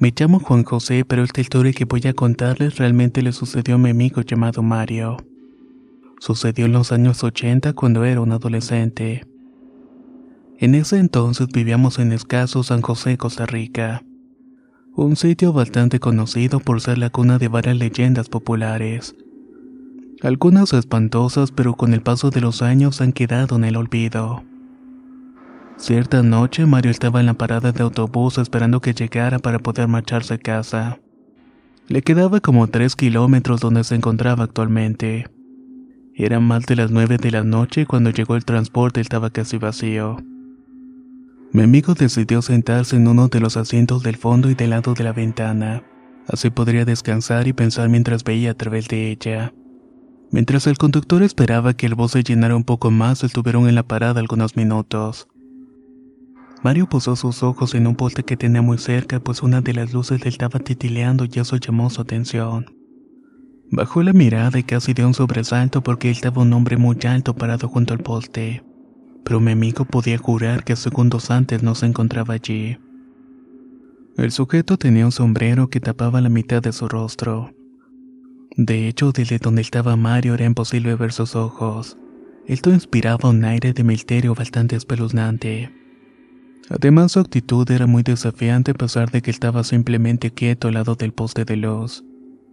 Me llamo Juan José, pero esta historia que voy a contarles realmente le sucedió a mi amigo llamado Mario. Sucedió en los años 80 cuando era un adolescente. En ese entonces vivíamos en escaso San José, Costa Rica. Un sitio bastante conocido por ser la cuna de varias leyendas populares. Algunas espantosas, pero con el paso de los años han quedado en el olvido. Cierta noche Mario estaba en la parada de autobús esperando que llegara para poder marcharse a casa. Le quedaba como tres kilómetros donde se encontraba actualmente. Eran más de las nueve de la noche cuando llegó el transporte y estaba casi vacío. Mi amigo decidió sentarse en uno de los asientos del fondo y del lado de la ventana. Así podría descansar y pensar mientras veía a través de ella. Mientras el conductor esperaba que el bus se llenara un poco más, estuvieron en la parada algunos minutos. Mario posó sus ojos en un poste que tenía muy cerca, pues una de las luces estaba titileando y eso llamó su atención. Bajó la mirada y casi dio un sobresalto porque estaba un hombre muy alto parado junto al poste. Pero mi amigo podía jurar que segundos antes no se encontraba allí. El sujeto tenía un sombrero que tapaba la mitad de su rostro. De hecho, desde donde estaba Mario era imposible ver sus ojos. Esto inspiraba un aire de misterio bastante espeluznante. Además su actitud era muy desafiante a pesar de que estaba simplemente quieto al lado del poste de luz.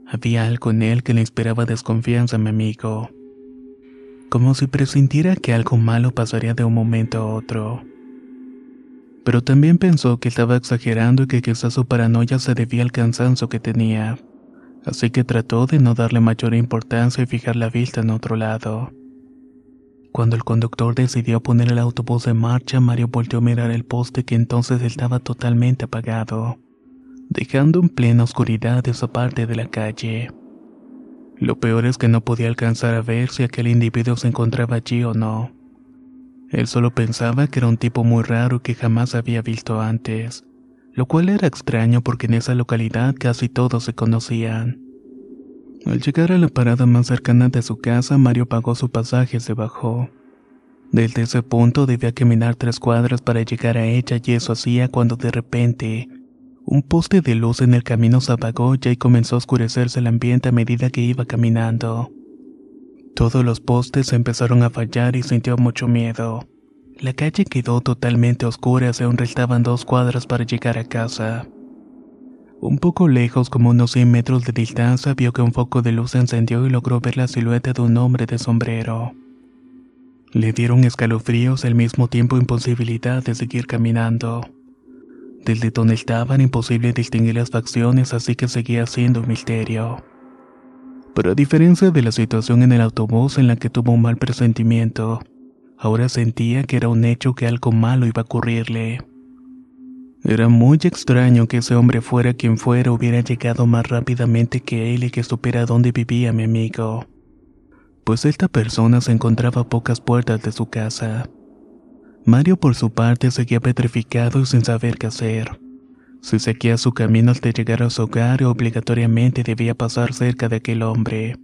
Había algo en él que le inspiraba desconfianza a mi amigo. Como si presintiera que algo malo pasaría de un momento a otro. Pero también pensó que estaba exagerando y que quizás su paranoia se debía al cansancio que tenía. Así que trató de no darle mayor importancia y fijar la vista en otro lado. Cuando el conductor decidió poner el autobús en marcha, Mario volteó a mirar el poste que entonces estaba totalmente apagado, dejando en plena oscuridad esa parte de la calle. Lo peor es que no podía alcanzar a ver si aquel individuo se encontraba allí o no. Él solo pensaba que era un tipo muy raro que jamás había visto antes, lo cual era extraño porque en esa localidad casi todos se conocían. Al llegar a la parada más cercana de su casa, Mario pagó su pasaje y se bajó. Desde ese punto debía caminar tres cuadras para llegar a ella y eso hacía cuando de repente un poste de luz en el camino se apagó y comenzó a oscurecerse el ambiente a medida que iba caminando. Todos los postes empezaron a fallar y sintió mucho miedo. La calle quedó totalmente oscura y aún restaban dos cuadras para llegar a casa. Un poco lejos, como unos 100 metros de distancia, vio que un foco de luz se encendió y logró ver la silueta de un hombre de sombrero. Le dieron escalofríos al mismo tiempo imposibilidad de seguir caminando. Desde donde estaba era imposible distinguir las facciones, así que seguía siendo un misterio. Pero a diferencia de la situación en el autobús en la que tuvo un mal presentimiento, ahora sentía que era un hecho que algo malo iba a ocurrirle. Era muy extraño que ese hombre fuera quien fuera hubiera llegado más rápidamente que él y que supiera dónde vivía mi amigo. Pues esta persona se encontraba a pocas puertas de su casa. Mario por su parte seguía petrificado y sin saber qué hacer. Si seguía su camino hasta llegar a su hogar, obligatoriamente debía pasar cerca de aquel hombre.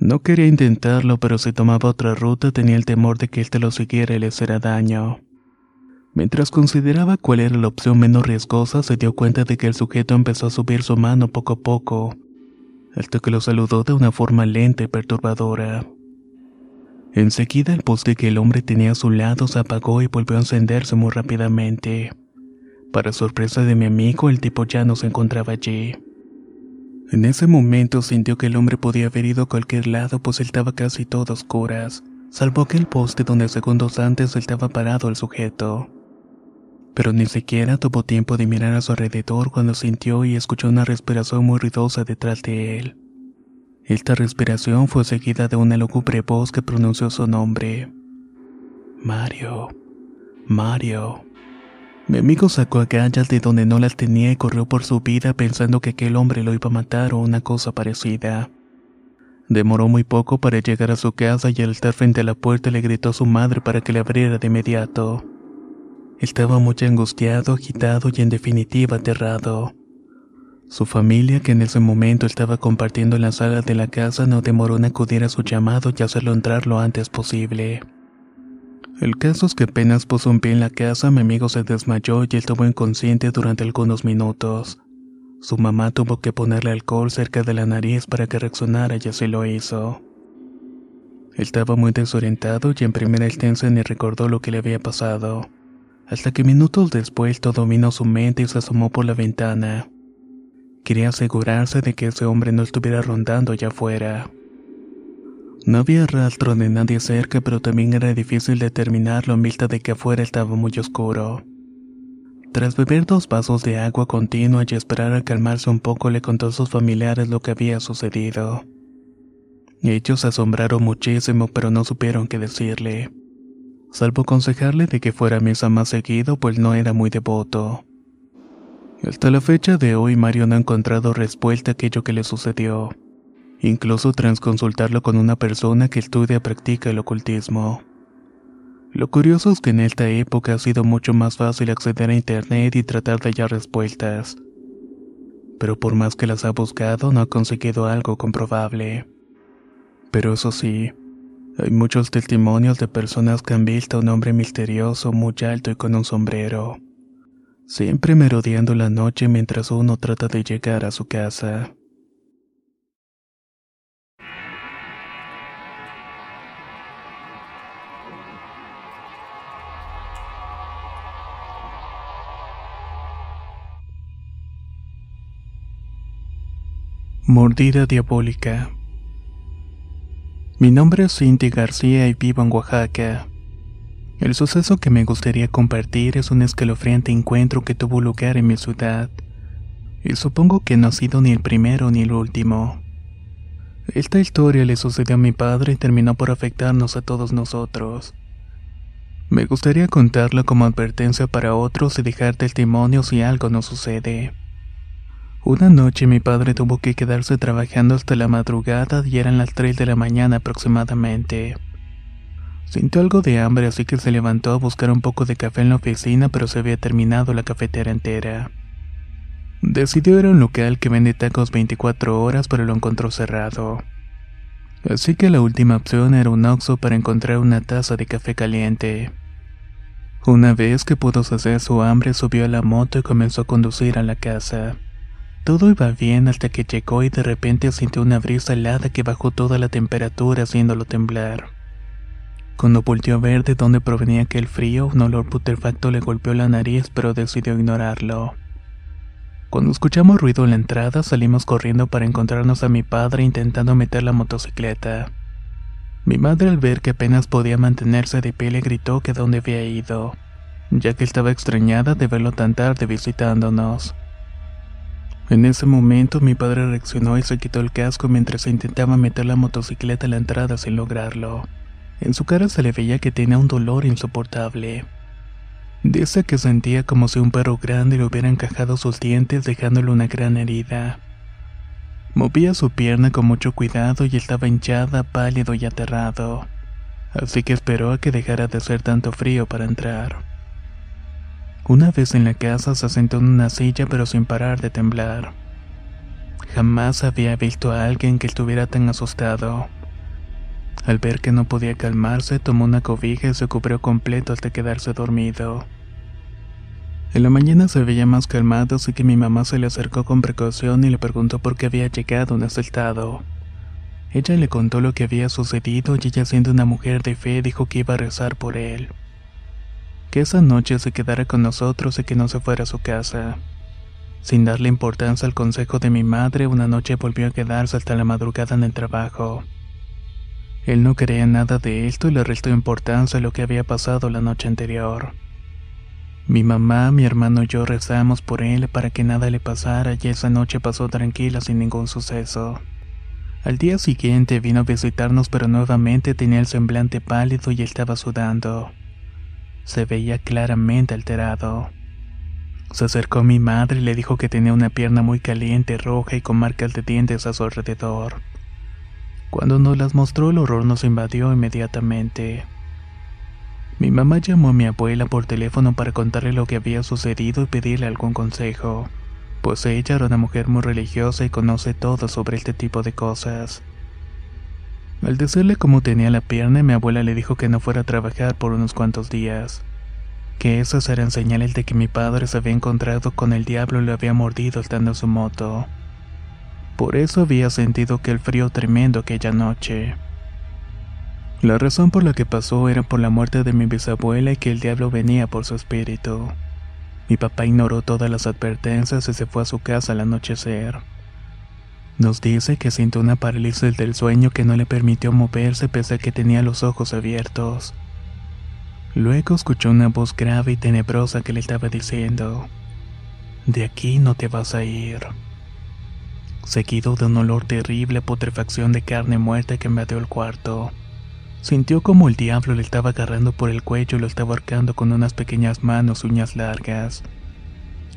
No quería intentarlo, pero si tomaba otra ruta tenía el temor de que él te lo siguiera y le hiciera daño. Mientras consideraba cuál era la opción menos riesgosa, se dio cuenta de que el sujeto empezó a subir su mano poco a poco, hasta que lo saludó de una forma lenta y perturbadora. Enseguida el poste que el hombre tenía a su lado se apagó y volvió a encenderse muy rápidamente. Para sorpresa de mi amigo, el tipo ya no se encontraba allí. En ese momento sintió que el hombre podía haber ido a cualquier lado pues estaba casi todo a oscuras, salvo aquel poste donde segundos antes estaba parado el sujeto. Pero ni siquiera tuvo tiempo de mirar a su alrededor cuando sintió y escuchó una respiración muy ruidosa detrás de él. Esta respiración fue seguida de una lúgubre voz que pronunció su nombre. Mario. Mario. Mi amigo sacó agallas de donde no las tenía y corrió por su vida pensando que aquel hombre lo iba a matar o una cosa parecida. Demoró muy poco para llegar a su casa y al estar frente a la puerta le gritó a su madre para que le abriera de inmediato. Estaba muy angustiado, agitado y en definitiva aterrado. Su familia, que en ese momento estaba compartiendo la sala de la casa, no demoró en acudir a su llamado y hacerlo entrar lo antes posible. El caso es que apenas puso un pie en la casa, mi amigo se desmayó y estuvo inconsciente durante algunos minutos. Su mamá tuvo que ponerle alcohol cerca de la nariz para que reaccionara y así lo hizo. Estaba muy desorientado y en primera instancia ni recordó lo que le había pasado, hasta que minutos después todo vino a su mente y se asomó por la ventana. Quería asegurarse de que ese hombre no estuviera rondando allá afuera. No había rastro de nadie cerca, pero también era difícil determinarlo en vista de que afuera estaba muy oscuro. Tras beber dos vasos de agua continua y esperar a calmarse un poco, le contó a sus familiares lo que había sucedido. Ellos se asombraron muchísimo, pero no supieron qué decirle. Salvo aconsejarle de que fuera a misa más seguido, pues no era muy devoto. Hasta la fecha de hoy, Mario no ha encontrado respuesta a aquello que le sucedió incluso tras consultarlo con una persona que estudia practica el ocultismo. Lo curioso es que en esta época ha sido mucho más fácil acceder a Internet y tratar de hallar respuestas. Pero por más que las ha buscado, no ha conseguido algo comprobable. Pero eso sí, hay muchos testimonios de personas que han visto a un hombre misterioso muy alto y con un sombrero, siempre merodeando la noche mientras uno trata de llegar a su casa. Mordida diabólica. Mi nombre es Cindy García y vivo en Oaxaca. El suceso que me gustaría compartir es un escalofriante encuentro que tuvo lugar en mi ciudad. Y supongo que no ha sido ni el primero ni el último. Esta historia le sucedió a mi padre y terminó por afectarnos a todos nosotros. Me gustaría contarla como advertencia para otros y dejar testimonio si algo nos sucede. Una noche mi padre tuvo que quedarse trabajando hasta la madrugada y eran las 3 de la mañana aproximadamente. Sintió algo de hambre así que se levantó a buscar un poco de café en la oficina pero se había terminado la cafetera entera. Decidió ir a un local que vende tacos 24 horas pero lo encontró cerrado. Así que la última opción era un oxo para encontrar una taza de café caliente. Una vez que pudo saciar su hambre subió a la moto y comenzó a conducir a la casa. Todo iba bien hasta que llegó y de repente sintió una brisa helada que bajó toda la temperatura haciéndolo temblar. Cuando volteó a ver de dónde provenía aquel frío, un olor putrefacto le golpeó la nariz pero decidió ignorarlo. Cuando escuchamos ruido en la entrada, salimos corriendo para encontrarnos a mi padre intentando meter la motocicleta. Mi madre al ver que apenas podía mantenerse de pie le gritó que dónde había ido, ya que estaba extrañada de verlo tan tarde visitándonos. En ese momento mi padre reaccionó y se quitó el casco mientras intentaba meter la motocicleta a la entrada sin lograrlo. En su cara se le veía que tenía un dolor insoportable. Dice que sentía como si un perro grande le hubiera encajado sus dientes dejándole una gran herida. Movía su pierna con mucho cuidado y estaba hinchada, pálido y aterrado. Así que esperó a que dejara de hacer tanto frío para entrar. Una vez en la casa se sentó en una silla pero sin parar de temblar. Jamás había visto a alguien que estuviera tan asustado. Al ver que no podía calmarse, tomó una cobija y se cubrió completo hasta quedarse dormido. En la mañana se veía más calmado, así que mi mamá se le acercó con precaución y le preguntó por qué había llegado en ese estado. Ella le contó lo que había sucedido y ella siendo una mujer de fe dijo que iba a rezar por él. Que esa noche se quedara con nosotros y que no se fuera a su casa. Sin darle importancia al consejo de mi madre, una noche volvió a quedarse hasta la madrugada en el trabajo. Él no creía nada de esto y le restó importancia a lo que había pasado la noche anterior. Mi mamá, mi hermano y yo rezamos por él para que nada le pasara y esa noche pasó tranquila sin ningún suceso. Al día siguiente vino a visitarnos pero nuevamente tenía el semblante pálido y estaba sudando. Se veía claramente alterado. Se acercó a mi madre y le dijo que tenía una pierna muy caliente, roja y con marcas de dientes a su alrededor. Cuando nos las mostró el horror nos invadió inmediatamente. Mi mamá llamó a mi abuela por teléfono para contarle lo que había sucedido y pedirle algún consejo pues ella era una mujer muy religiosa y conoce todo sobre este tipo de cosas. Al decirle cómo tenía la pierna, mi abuela le dijo que no fuera a trabajar por unos cuantos días, que esas eran señales de que mi padre se había encontrado con el diablo y lo había mordido estando en su moto. Por eso había sentido que el frío tremendo aquella noche. La razón por la que pasó era por la muerte de mi bisabuela y que el diablo venía por su espíritu. Mi papá ignoró todas las advertencias y se fue a su casa al anochecer. Nos dice que sintió una parálisis del sueño que no le permitió moverse pese a que tenía los ojos abiertos. Luego escuchó una voz grave y tenebrosa que le estaba diciendo, De aquí no te vas a ir. Seguido de un olor terrible a putrefacción de carne muerta que invadió el cuarto. Sintió como el diablo le estaba agarrando por el cuello y lo estaba ahorcando con unas pequeñas manos uñas largas.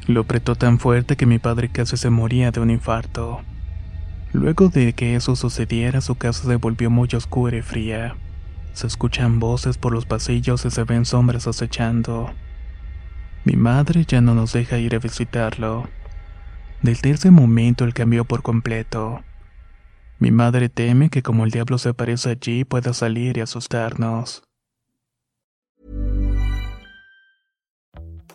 Lo apretó tan fuerte que mi padre casi se moría de un infarto. Luego de que eso sucediera, su casa se volvió muy oscura y fría. Se escuchan voces por los pasillos y se ven sombras acechando. Mi madre ya no nos deja ir a visitarlo. Desde ese momento él cambió por completo. Mi madre teme que como el diablo se aparece allí pueda salir y asustarnos.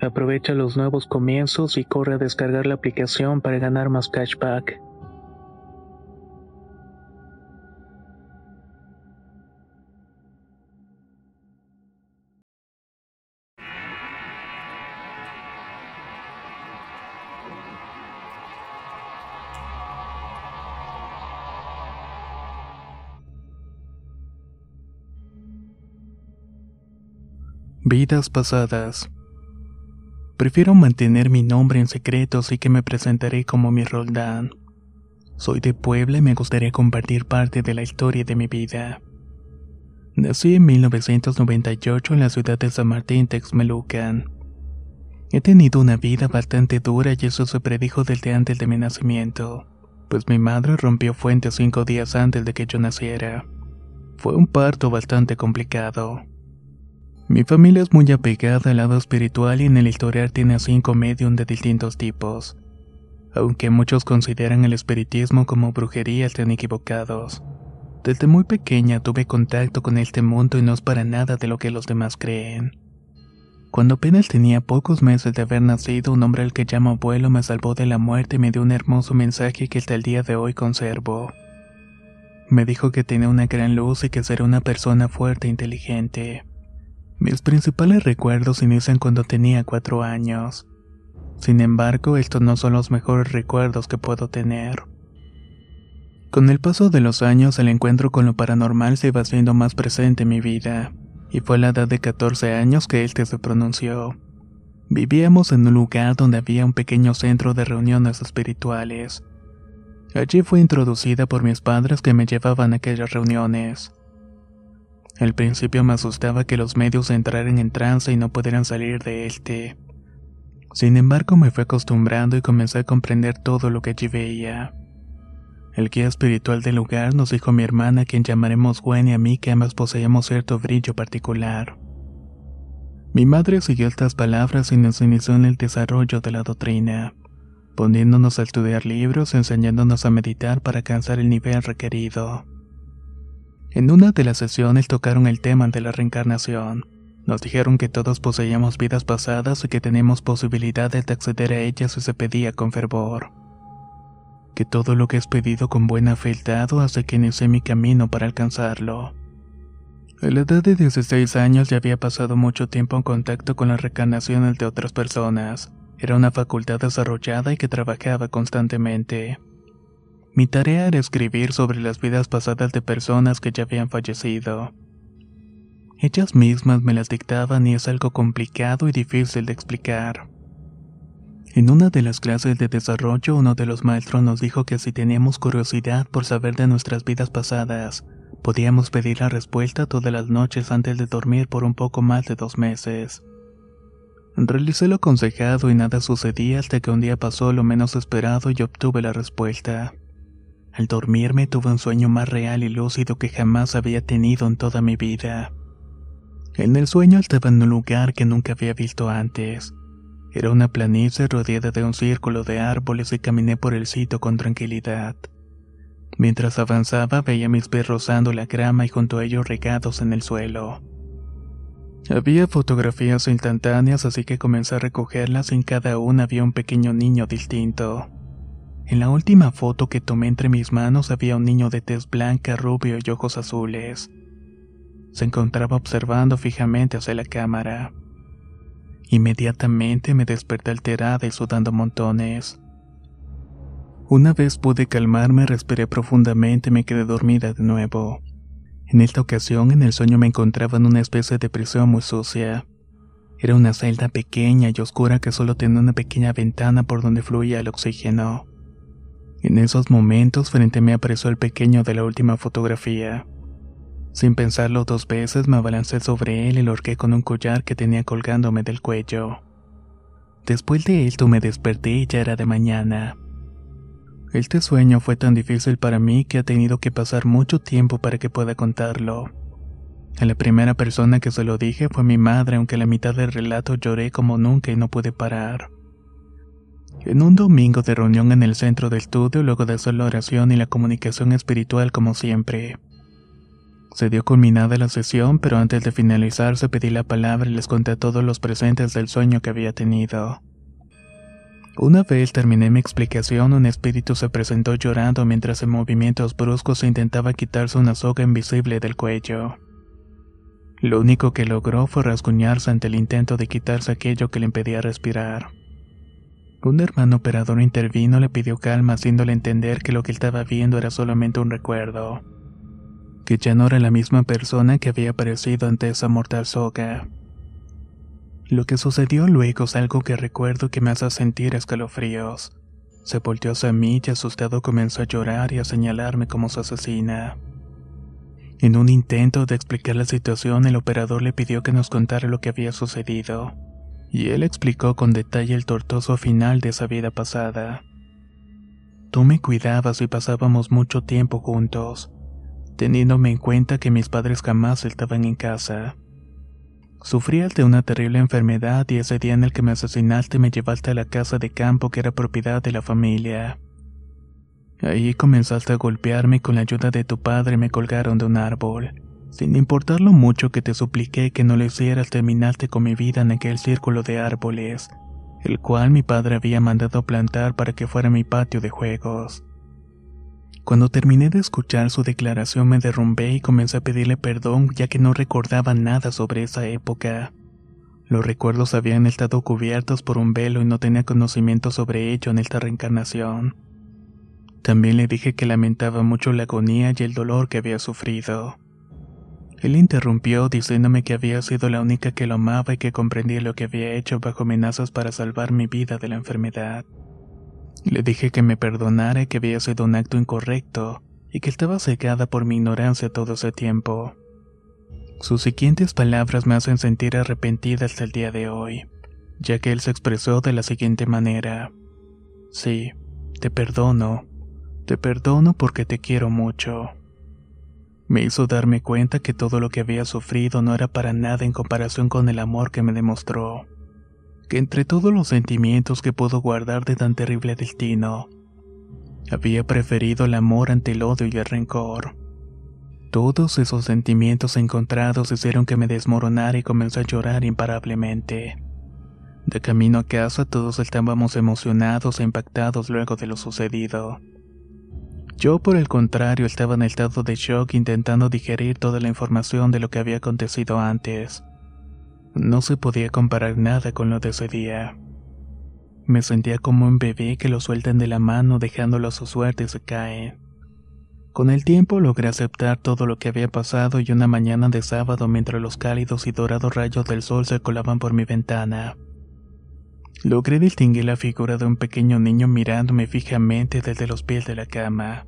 Aprovecha los nuevos comienzos y corre a descargar la aplicación para ganar más cashback. Vidas pasadas. Prefiero mantener mi nombre en secreto, así que me presentaré como mi Roldán. Soy de Puebla y me gustaría compartir parte de la historia de mi vida. Nací en 1998 en la ciudad de San Martín, Texmelucan. He tenido una vida bastante dura y eso se predijo desde antes de mi nacimiento, pues mi madre rompió fuente cinco días antes de que yo naciera. Fue un parto bastante complicado. Mi familia es muy apegada al lado espiritual y en el historial tiene a cinco medium de distintos tipos. Aunque muchos consideran el espiritismo como brujería, están equivocados. Desde muy pequeña tuve contacto con este mundo y no es para nada de lo que los demás creen. Cuando apenas tenía pocos meses de haber nacido, un hombre al que llamo abuelo me salvó de la muerte y me dio un hermoso mensaje que hasta el día de hoy conservo. Me dijo que tenía una gran luz y que sería una persona fuerte e inteligente. Mis principales recuerdos inician cuando tenía cuatro años. Sin embargo, estos no son los mejores recuerdos que puedo tener. Con el paso de los años, el encuentro con lo paranormal se iba haciendo más presente en mi vida y fue a la edad de 14 años que este se pronunció. Vivíamos en un lugar donde había un pequeño centro de reuniones espirituales. Allí fui introducida por mis padres que me llevaban a aquellas reuniones. Al principio me asustaba que los medios entraran en trance y no pudieran salir de este. Sin embargo, me fui acostumbrando y comencé a comprender todo lo que allí veía. El guía espiritual del lugar nos dijo a mi hermana, quien llamaremos Gwen y a mí, que ambas poseíamos cierto brillo particular. Mi madre siguió estas palabras y nos inició en el desarrollo de la doctrina, poniéndonos a estudiar libros, enseñándonos a meditar para alcanzar el nivel requerido. En una de las sesiones tocaron el tema de la reencarnación. Nos dijeron que todos poseíamos vidas pasadas y que tenemos posibilidades de acceder a ellas si se pedía con fervor que todo lo que has pedido con buena fe dado hace que inicie mi camino para alcanzarlo. A la edad de 16 años ya había pasado mucho tiempo en contacto con las reencarnaciones de otras personas. Era una facultad desarrollada y que trabajaba constantemente. Mi tarea era escribir sobre las vidas pasadas de personas que ya habían fallecido. Ellas mismas me las dictaban y es algo complicado y difícil de explicar. En una de las clases de desarrollo, uno de los maestros nos dijo que si teníamos curiosidad por saber de nuestras vidas pasadas, podíamos pedir la respuesta todas las noches antes de dormir por un poco más de dos meses. Realicé lo aconsejado y nada sucedía hasta que un día pasó lo menos esperado y obtuve la respuesta. Al dormirme tuve un sueño más real y lúcido que jamás había tenido en toda mi vida. En el sueño estaba en un lugar que nunca había visto antes. Era una planicie rodeada de un círculo de árboles y caminé por el sitio con tranquilidad. Mientras avanzaba veía mis pies rozando la grama y junto a ellos regados en el suelo. Había fotografías instantáneas así que comencé a recogerlas y en cada una había un pequeño niño distinto. En la última foto que tomé entre mis manos había un niño de tez blanca, rubio y ojos azules. Se encontraba observando fijamente hacia la cámara. Inmediatamente me desperté alterada y sudando montones. Una vez pude calmarme, respiré profundamente y me quedé dormida de nuevo. En esta ocasión, en el sueño me encontraba en una especie de prisión muy sucia. Era una celda pequeña y oscura que solo tenía una pequeña ventana por donde fluía el oxígeno. En esos momentos, frente a mí apareció el pequeño de la última fotografía. Sin pensarlo dos veces me abalancé sobre él y lo horqué con un collar que tenía colgándome del cuello. Después de esto me desperté y ya era de mañana. Este sueño fue tan difícil para mí que ha tenido que pasar mucho tiempo para que pueda contarlo. A la primera persona que se lo dije fue mi madre, aunque a la mitad del relato lloré como nunca y no pude parar. En un domingo de reunión en el centro del estudio, luego de hacer la oración y la comunicación espiritual como siempre, se dio culminada la sesión, pero antes de finalizar se pedí la palabra y les conté a todos los presentes del sueño que había tenido. Una vez terminé mi explicación, un espíritu se presentó llorando mientras en movimientos bruscos intentaba quitarse una soga invisible del cuello. Lo único que logró fue rasguñarse ante el intento de quitarse aquello que le impedía respirar. Un hermano operador intervino le pidió calma haciéndole entender que lo que estaba viendo era solamente un recuerdo que ya no era la misma persona que había aparecido ante esa mortal soga. Lo que sucedió luego es algo que recuerdo que me hace sentir escalofríos. Se volteó hacia mí y asustado comenzó a llorar y a señalarme como su asesina. En un intento de explicar la situación, el operador le pidió que nos contara lo que había sucedido, y él explicó con detalle el tortuoso final de esa vida pasada. Tú me cuidabas y pasábamos mucho tiempo juntos, teniéndome en cuenta que mis padres jamás estaban en casa. Sufrías de una terrible enfermedad y ese día en el que me asesinaste me llevaste a la casa de campo que era propiedad de la familia. Ahí comenzaste a golpearme y con la ayuda de tu padre me colgaron de un árbol. Sin importar lo mucho que te supliqué que no lo hicieras, terminaste con mi vida en aquel círculo de árboles, el cual mi padre había mandado plantar para que fuera mi patio de juegos. Cuando terminé de escuchar su declaración me derrumbé y comencé a pedirle perdón ya que no recordaba nada sobre esa época. Los recuerdos habían estado cubiertos por un velo y no tenía conocimiento sobre ello en esta reencarnación. También le dije que lamentaba mucho la agonía y el dolor que había sufrido. Él interrumpió diciéndome que había sido la única que lo amaba y que comprendía lo que había hecho bajo amenazas para salvar mi vida de la enfermedad. Le dije que me perdonara que había sido un acto incorrecto y que estaba cegada por mi ignorancia todo ese tiempo. Sus siguientes palabras me hacen sentir arrepentida hasta el día de hoy, ya que él se expresó de la siguiente manera. Sí, te perdono, te perdono porque te quiero mucho. Me hizo darme cuenta que todo lo que había sufrido no era para nada en comparación con el amor que me demostró que entre todos los sentimientos que pudo guardar de tan terrible destino, había preferido el amor ante el odio y el rencor. Todos esos sentimientos encontrados hicieron que me desmoronara y comencé a llorar imparablemente. De camino a casa todos estábamos emocionados e impactados luego de lo sucedido. Yo, por el contrario, estaba en estado de shock intentando digerir toda la información de lo que había acontecido antes. No se podía comparar nada con lo de ese día. Me sentía como un bebé que lo sueltan de la mano dejándolo a su suerte y se cae. Con el tiempo logré aceptar todo lo que había pasado y una mañana de sábado mientras los cálidos y dorados rayos del sol se colaban por mi ventana. Logré distinguir la figura de un pequeño niño mirándome fijamente desde los pies de la cama.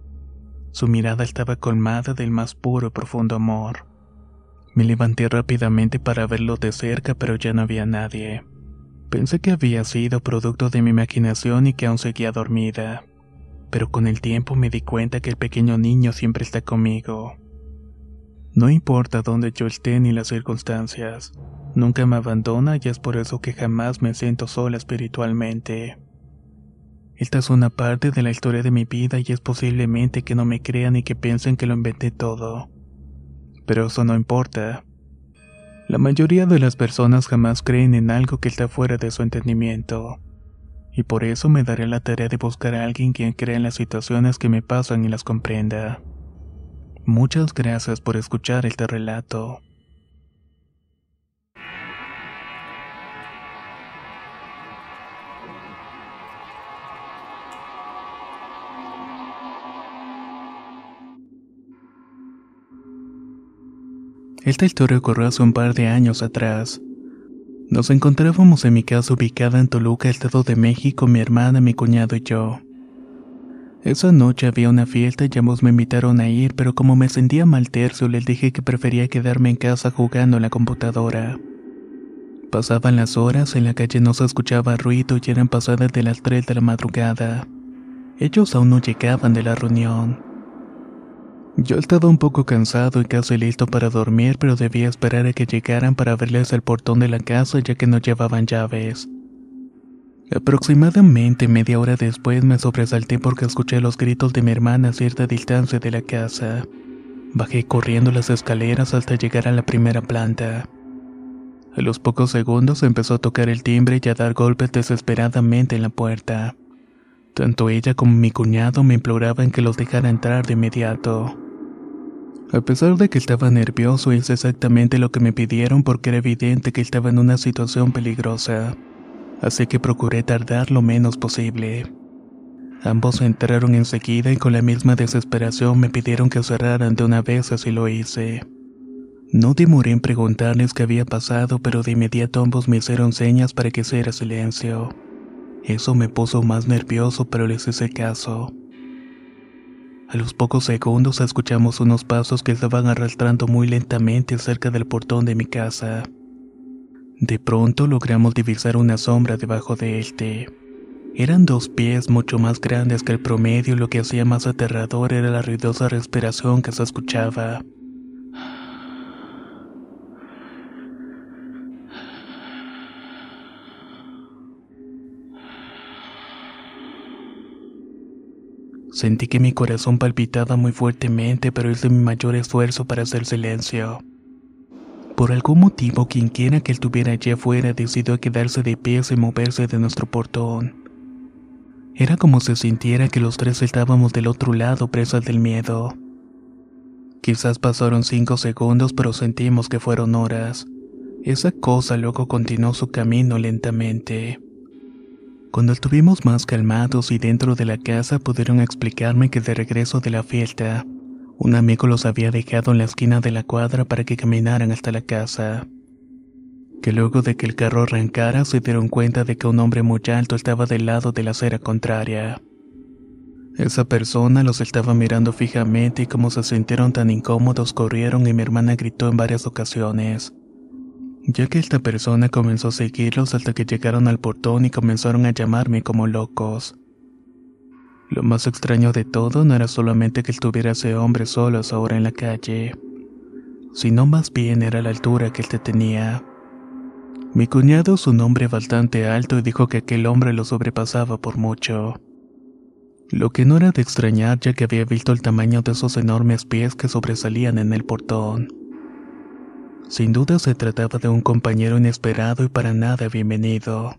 Su mirada estaba colmada del más puro y profundo amor. Me levanté rápidamente para verlo de cerca, pero ya no había nadie. Pensé que había sido producto de mi imaginación y que aún seguía dormida. Pero con el tiempo me di cuenta que el pequeño niño siempre está conmigo. No importa dónde yo esté ni las circunstancias, nunca me abandona y es por eso que jamás me siento sola espiritualmente. Esta es una parte de la historia de mi vida y es posiblemente que no me crean y que piensen que lo inventé todo pero eso no importa. La mayoría de las personas jamás creen en algo que está fuera de su entendimiento. Y por eso me daré la tarea de buscar a alguien quien crea en las situaciones que me pasan y las comprenda. Muchas gracias por escuchar este relato. Esta historia ocurrió hace un par de años atrás. Nos encontrábamos en mi casa ubicada en Toluca, Estado de México, mi hermana, mi cuñado y yo. Esa noche había una fiesta y ambos me invitaron a ir, pero como me sentía mal tercio, les dije que prefería quedarme en casa jugando en la computadora. Pasaban las horas, en la calle no se escuchaba ruido y eran pasadas de las 3 de la madrugada. Ellos aún no llegaban de la reunión. Yo estaba un poco cansado y casi listo para dormir, pero debía esperar a que llegaran para verles el portón de la casa ya que no llevaban llaves. Aproximadamente media hora después me sobresalté porque escuché los gritos de mi hermana a cierta distancia de la casa. Bajé corriendo las escaleras hasta llegar a la primera planta. A los pocos segundos empezó a tocar el timbre y a dar golpes desesperadamente en la puerta. Tanto ella como mi cuñado me imploraban que los dejara entrar de inmediato. A pesar de que estaba nervioso, hice exactamente lo que me pidieron porque era evidente que estaba en una situación peligrosa, así que procuré tardar lo menos posible. Ambos entraron enseguida y con la misma desesperación me pidieron que cerraran de una vez así lo hice. No demoré en preguntarles qué había pasado, pero de inmediato ambos me hicieron señas para que hiciera silencio. Eso me puso más nervioso, pero les hice caso. A los pocos segundos escuchamos unos pasos que estaban arrastrando muy lentamente cerca del portón de mi casa. De pronto logramos divisar una sombra debajo de este. Eran dos pies mucho más grandes que el promedio y lo que hacía más aterrador era la ruidosa respiración que se escuchaba. Sentí que mi corazón palpitaba muy fuertemente, pero hice mi mayor esfuerzo para hacer silencio. Por algún motivo, quien quiera que estuviera allí afuera decidió quedarse de pie y moverse de nuestro portón. Era como si sintiera que los tres estábamos del otro lado presas del miedo. Quizás pasaron cinco segundos, pero sentimos que fueron horas. Esa cosa luego continuó su camino lentamente. Cuando estuvimos más calmados y dentro de la casa pudieron explicarme que de regreso de la fiesta, un amigo los había dejado en la esquina de la cuadra para que caminaran hasta la casa. Que luego de que el carro arrancara se dieron cuenta de que un hombre muy alto estaba del lado de la acera contraria. Esa persona los estaba mirando fijamente y como se sintieron tan incómodos corrieron y mi hermana gritó en varias ocasiones ya que esta persona comenzó a seguirlos hasta que llegaron al portón y comenzaron a llamarme como locos. Lo más extraño de todo no era solamente que estuviera ese hombre solos ahora en la calle, sino más bien era la altura que él tenía. Mi cuñado es un hombre bastante alto y dijo que aquel hombre lo sobrepasaba por mucho. Lo que no era de extrañar ya que había visto el tamaño de esos enormes pies que sobresalían en el portón. Sin duda se trataba de un compañero inesperado y para nada bienvenido.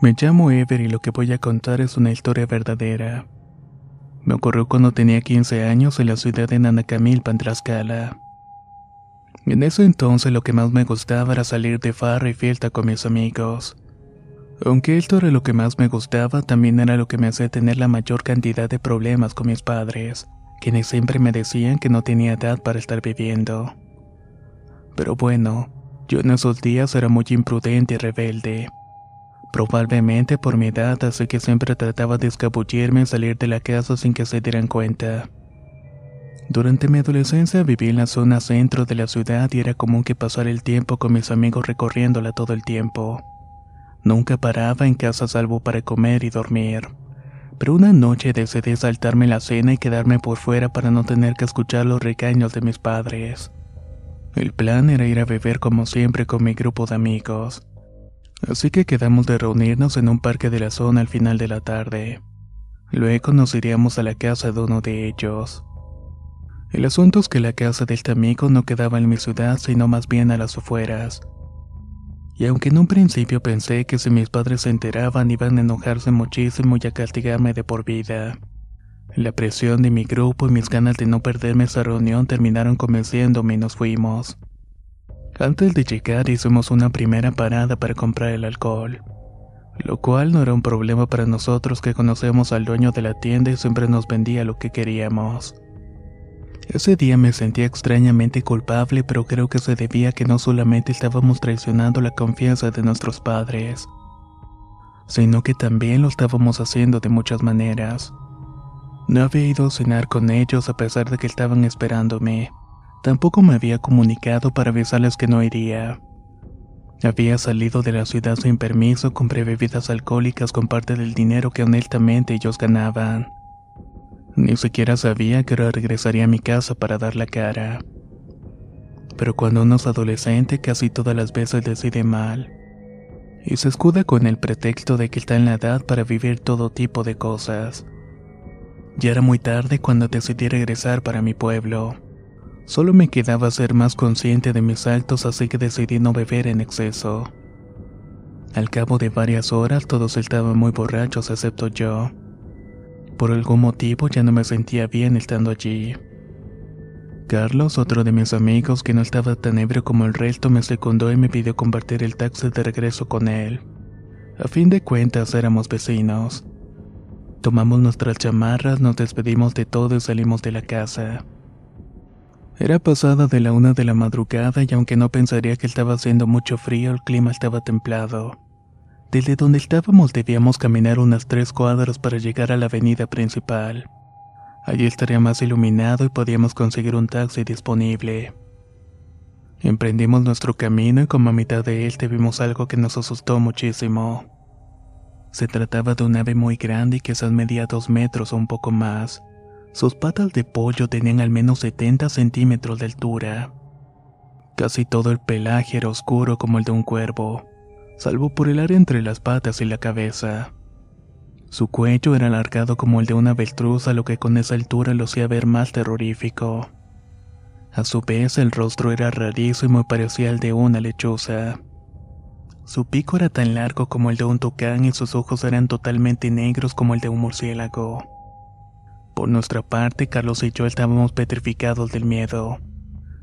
Me llamo Ever y lo que voy a contar es una historia verdadera. Me ocurrió cuando tenía 15 años en la ciudad de Nanacamilpan, Tlaxcala. En ese entonces lo que más me gustaba era salir de farra y fiesta con mis amigos. Aunque esto era lo que más me gustaba, también era lo que me hacía tener la mayor cantidad de problemas con mis padres, quienes siempre me decían que no tenía edad para estar viviendo. Pero bueno, yo en esos días era muy imprudente y rebelde. Probablemente por mi edad, así que siempre trataba de escabullirme y salir de la casa sin que se dieran cuenta. Durante mi adolescencia viví en la zona centro de la ciudad y era común que pasara el tiempo con mis amigos recorriéndola todo el tiempo. Nunca paraba en casa salvo para comer y dormir. Pero una noche decidí saltarme la cena y quedarme por fuera para no tener que escuchar los recaños de mis padres. El plan era ir a beber como siempre con mi grupo de amigos. Así que quedamos de reunirnos en un parque de la zona al final de la tarde. Luego nos iríamos a la casa de uno de ellos. El asunto es que la casa de este amigo no quedaba en mi ciudad, sino más bien a las afueras. Y aunque en un principio pensé que si mis padres se enteraban iban a enojarse muchísimo y a castigarme de por vida. La presión de mi grupo y mis ganas de no perderme esa reunión terminaron convenciéndome y nos fuimos. Antes de llegar hicimos una primera parada para comprar el alcohol, lo cual no era un problema para nosotros que conocemos al dueño de la tienda y siempre nos vendía lo que queríamos. Ese día me sentía extrañamente culpable, pero creo que se debía a que no solamente estábamos traicionando la confianza de nuestros padres, sino que también lo estábamos haciendo de muchas maneras. No había ido a cenar con ellos a pesar de que estaban esperándome. Tampoco me había comunicado para avisarles que no iría. Había salido de la ciudad sin permiso, compré bebidas alcohólicas con parte del dinero que honestamente ellos ganaban. Ni siquiera sabía que ahora regresaría a mi casa para dar la cara. Pero cuando uno es adolescente casi todas las veces decide mal. Y se escuda con el pretexto de que está en la edad para vivir todo tipo de cosas. Ya era muy tarde cuando decidí regresar para mi pueblo. Solo me quedaba ser más consciente de mis actos así que decidí no beber en exceso. Al cabo de varias horas todos estaban muy borrachos excepto yo. Por algún motivo ya no me sentía bien estando allí. Carlos, otro de mis amigos que no estaba tan ebrio como el resto, me secundó y me pidió compartir el taxi de regreso con él. A fin de cuentas éramos vecinos. Tomamos nuestras chamarras, nos despedimos de todo y salimos de la casa. Era pasada de la una de la madrugada y aunque no pensaría que estaba haciendo mucho frío, el clima estaba templado. Desde donde estábamos debíamos caminar unas tres cuadras para llegar a la avenida principal. Allí estaría más iluminado y podíamos conseguir un taxi disponible. Emprendimos nuestro camino y como a mitad de él vimos algo que nos asustó muchísimo. Se trataba de un ave muy grande y quizás medía dos metros o un poco más. Sus patas de pollo tenían al menos 70 centímetros de altura. Casi todo el pelaje era oscuro como el de un cuervo, salvo por el área entre las patas y la cabeza. Su cuello era alargado como el de una avestruz, lo que con esa altura lo hacía ver más terrorífico. A su vez, el rostro era rarizo y parecía al de una lechuza. Su pico era tan largo como el de un tucán y sus ojos eran totalmente negros como el de un murciélago. Por nuestra parte, Carlos y yo estábamos petrificados del miedo.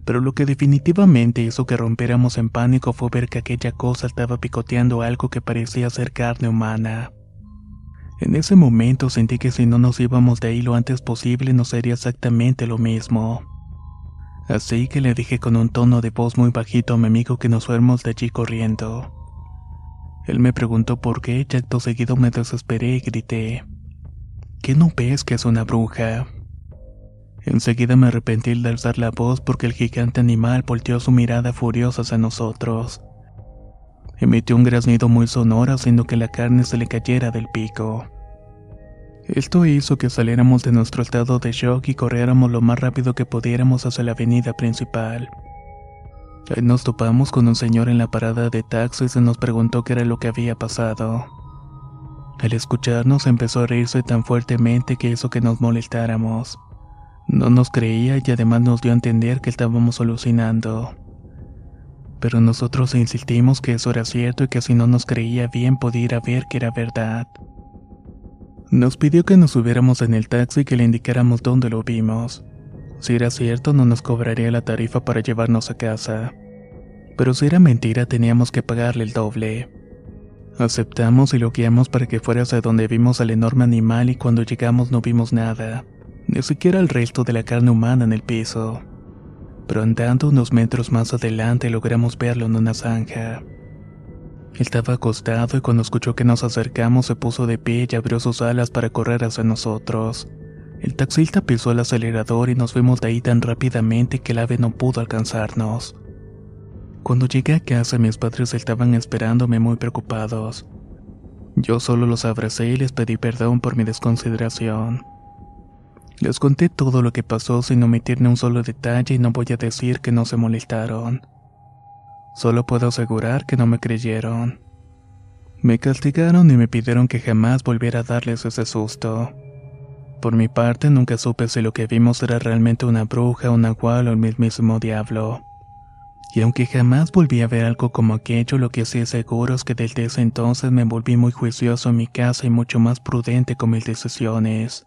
Pero lo que definitivamente hizo que rompiéramos en pánico fue ver que aquella cosa estaba picoteando algo que parecía ser carne humana. En ese momento sentí que si no nos íbamos de ahí lo antes posible nos sería exactamente lo mismo. Así que le dije con un tono de voz muy bajito a mi amigo que nos fuéramos de allí corriendo. Él me preguntó por qué y acto seguido me desesperé y grité. ¿Qué no ves que es una bruja? Enseguida me arrepentí de alzar la voz porque el gigante animal volteó su mirada furiosa hacia nosotros. Emitió un graznido muy sonoro haciendo que la carne se le cayera del pico. Esto hizo que saliéramos de nuestro estado de shock y corriéramos lo más rápido que pudiéramos hacia la avenida principal. Ahí nos topamos con un señor en la parada de taxis y nos preguntó qué era lo que había pasado. Al escucharnos empezó a reírse tan fuertemente que hizo que nos molestáramos. No nos creía y además nos dio a entender que estábamos alucinando pero nosotros insistimos que eso era cierto y que si no nos creía bien podía ver que era verdad. Nos pidió que nos subiéramos en el taxi y que le indicáramos dónde lo vimos. Si era cierto, no nos cobraría la tarifa para llevarnos a casa. Pero si era mentira, teníamos que pagarle el doble. Aceptamos y lo guiamos para que fuera hacia donde vimos al enorme animal y cuando llegamos no vimos nada, ni siquiera el resto de la carne humana en el piso pero andando unos metros más adelante logramos verlo en una zanja. Estaba acostado y cuando escuchó que nos acercamos se puso de pie y abrió sus alas para correr hacia nosotros. El taxista pisó el acelerador y nos fuimos de ahí tan rápidamente que el ave no pudo alcanzarnos. Cuando llegué a casa mis padres estaban esperándome muy preocupados. Yo solo los abracé y les pedí perdón por mi desconsideración. Les conté todo lo que pasó sin omitir ni un solo detalle y no voy a decir que no se molestaron. Solo puedo asegurar que no me creyeron. Me castigaron y me pidieron que jamás volviera a darles ese susto. Por mi parte, nunca supe si lo que vimos era realmente una bruja, un nahual o el mismísimo diablo. Y aunque jamás volví a ver algo como aquello, lo que sí seguro es que desde ese entonces me volví muy juicioso en mi casa y mucho más prudente con mis decisiones.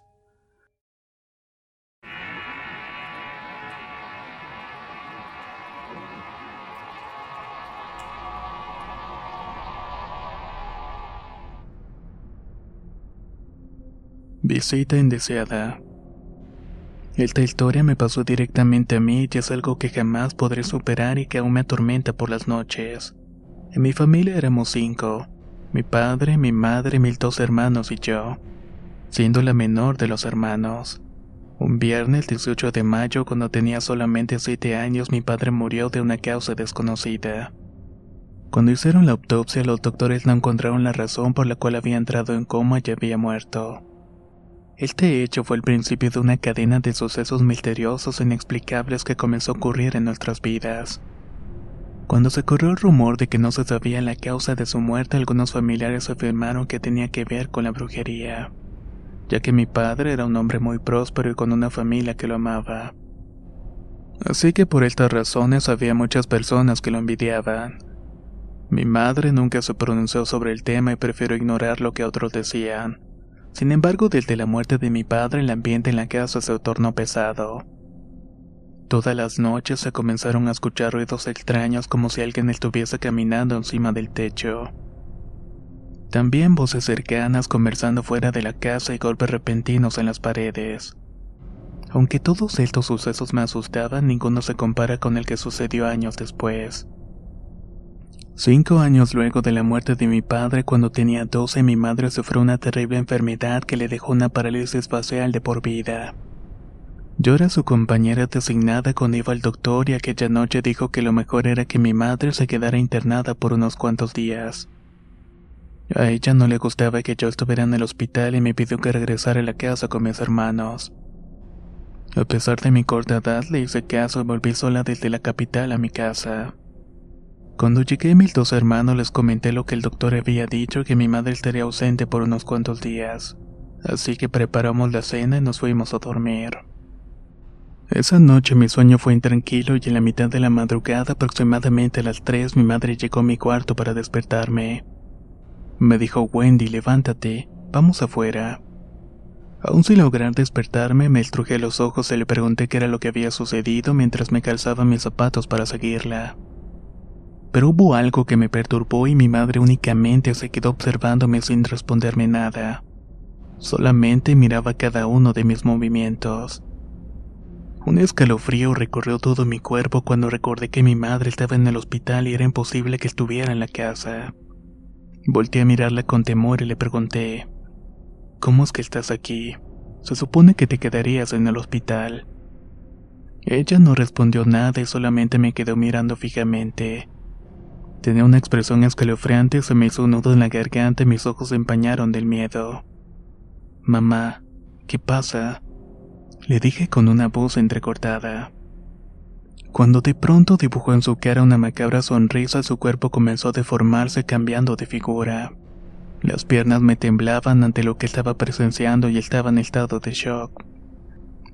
Visita indeseada. Esta historia me pasó directamente a mí y es algo que jamás podré superar y que aún me atormenta por las noches. En mi familia éramos cinco, mi padre, mi madre, mis dos hermanos y yo, siendo la menor de los hermanos. Un viernes 18 de mayo, cuando tenía solamente siete años, mi padre murió de una causa desconocida. Cuando hicieron la autopsia, los doctores no encontraron la razón por la cual había entrado en coma y había muerto. Este hecho fue el principio de una cadena de sucesos misteriosos e inexplicables que comenzó a ocurrir en nuestras vidas. Cuando se corrió el rumor de que no se sabía la causa de su muerte, algunos familiares afirmaron que tenía que ver con la brujería, ya que mi padre era un hombre muy próspero y con una familia que lo amaba. Así que por estas razones había muchas personas que lo envidiaban. Mi madre nunca se pronunció sobre el tema y prefirió ignorar lo que otros decían sin embargo, desde la muerte de mi padre el ambiente en la casa se tornó pesado. Todas las noches se comenzaron a escuchar ruidos extraños como si alguien estuviese caminando encima del techo. También voces cercanas conversando fuera de la casa y golpes repentinos en las paredes. Aunque todos estos sucesos me asustaban, ninguno se compara con el que sucedió años después. Cinco años luego de la muerte de mi padre, cuando tenía 12, mi madre sufrió una terrible enfermedad que le dejó una parálisis facial de por vida. Yo era su compañera designada cuando iba al doctor y aquella noche dijo que lo mejor era que mi madre se quedara internada por unos cuantos días. A ella no le gustaba que yo estuviera en el hospital y me pidió que regresara a la casa con mis hermanos. A pesar de mi corta edad, le hice caso y volví sola desde la capital a mi casa. Cuando llegué, mis dos hermanos les comenté lo que el doctor había dicho que mi madre estaría ausente por unos cuantos días. Así que preparamos la cena y nos fuimos a dormir. Esa noche mi sueño fue intranquilo y en la mitad de la madrugada, aproximadamente a las 3, mi madre llegó a mi cuarto para despertarme. Me dijo, Wendy, levántate, vamos afuera. Aún sin lograr despertarme, me estrujé los ojos y le pregunté qué era lo que había sucedido mientras me calzaba mis zapatos para seguirla. Pero hubo algo que me perturbó y mi madre únicamente se quedó observándome sin responderme nada. Solamente miraba cada uno de mis movimientos. Un escalofrío recorrió todo mi cuerpo cuando recordé que mi madre estaba en el hospital y era imposible que estuviera en la casa. Volté a mirarla con temor y le pregunté, ¿Cómo es que estás aquí? Se supone que te quedarías en el hospital. Ella no respondió nada y solamente me quedó mirando fijamente. Tenía una expresión escalofriante, se me hizo un nudo en la garganta y mis ojos se empañaron del miedo. Mamá, ¿qué pasa? Le dije con una voz entrecortada. Cuando de pronto dibujó en su cara una macabra sonrisa, su cuerpo comenzó a deformarse cambiando de figura. Las piernas me temblaban ante lo que estaba presenciando y estaba en estado de shock.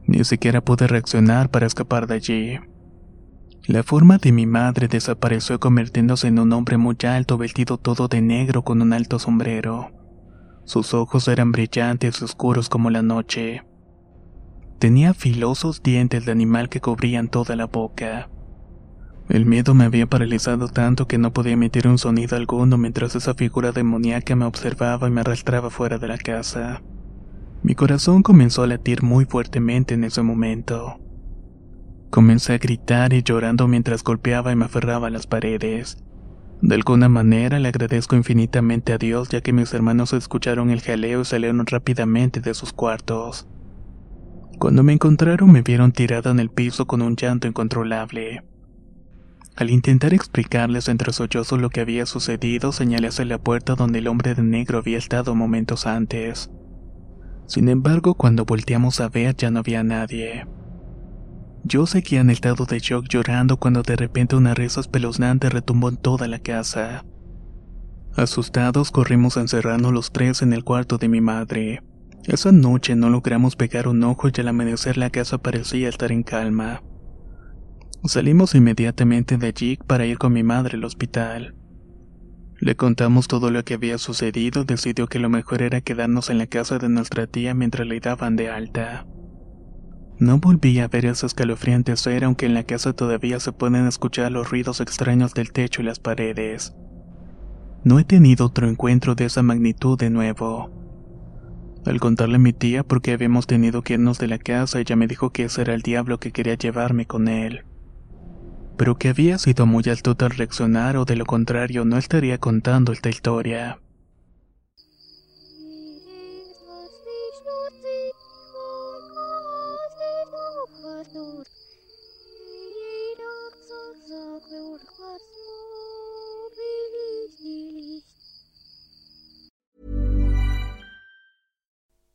Ni siquiera pude reaccionar para escapar de allí. La forma de mi madre desapareció convirtiéndose en un hombre muy alto vestido todo de negro con un alto sombrero. Sus ojos eran brillantes y oscuros como la noche. Tenía filosos dientes de animal que cubrían toda la boca. El miedo me había paralizado tanto que no podía emitir un sonido alguno mientras esa figura demoníaca me observaba y me arrastraba fuera de la casa. Mi corazón comenzó a latir muy fuertemente en ese momento. Comencé a gritar y llorando mientras golpeaba y me aferraba a las paredes. De alguna manera le agradezco infinitamente a Dios ya que mis hermanos escucharon el jaleo y salieron rápidamente de sus cuartos. Cuando me encontraron me vieron tirada en el piso con un llanto incontrolable. Al intentar explicarles entre sollozos lo que había sucedido, señalé hacia la puerta donde el hombre de negro había estado momentos antes. Sin embargo, cuando volteamos a ver ya no había nadie. Yo seguía en estado de shock llorando cuando de repente una risa espeluznante retumbó en toda la casa. Asustados corrimos a encerrarnos los tres en el cuarto de mi madre. Esa noche no logramos pegar un ojo y al amanecer la casa parecía estar en calma. Salimos inmediatamente de allí para ir con mi madre al hospital. Le contamos todo lo que había sucedido, decidió que lo mejor era quedarnos en la casa de nuestra tía mientras le daban de alta. No volví a ver esa escalofriante escena aunque en la casa todavía se pueden escuchar los ruidos extraños del techo y las paredes. No he tenido otro encuentro de esa magnitud de nuevo. Al contarle a mi tía por qué habíamos tenido que irnos de la casa, ella me dijo que ese era el diablo que quería llevarme con él. Pero que había sido muy alto al reaccionar o de lo contrario no estaría contando esta historia.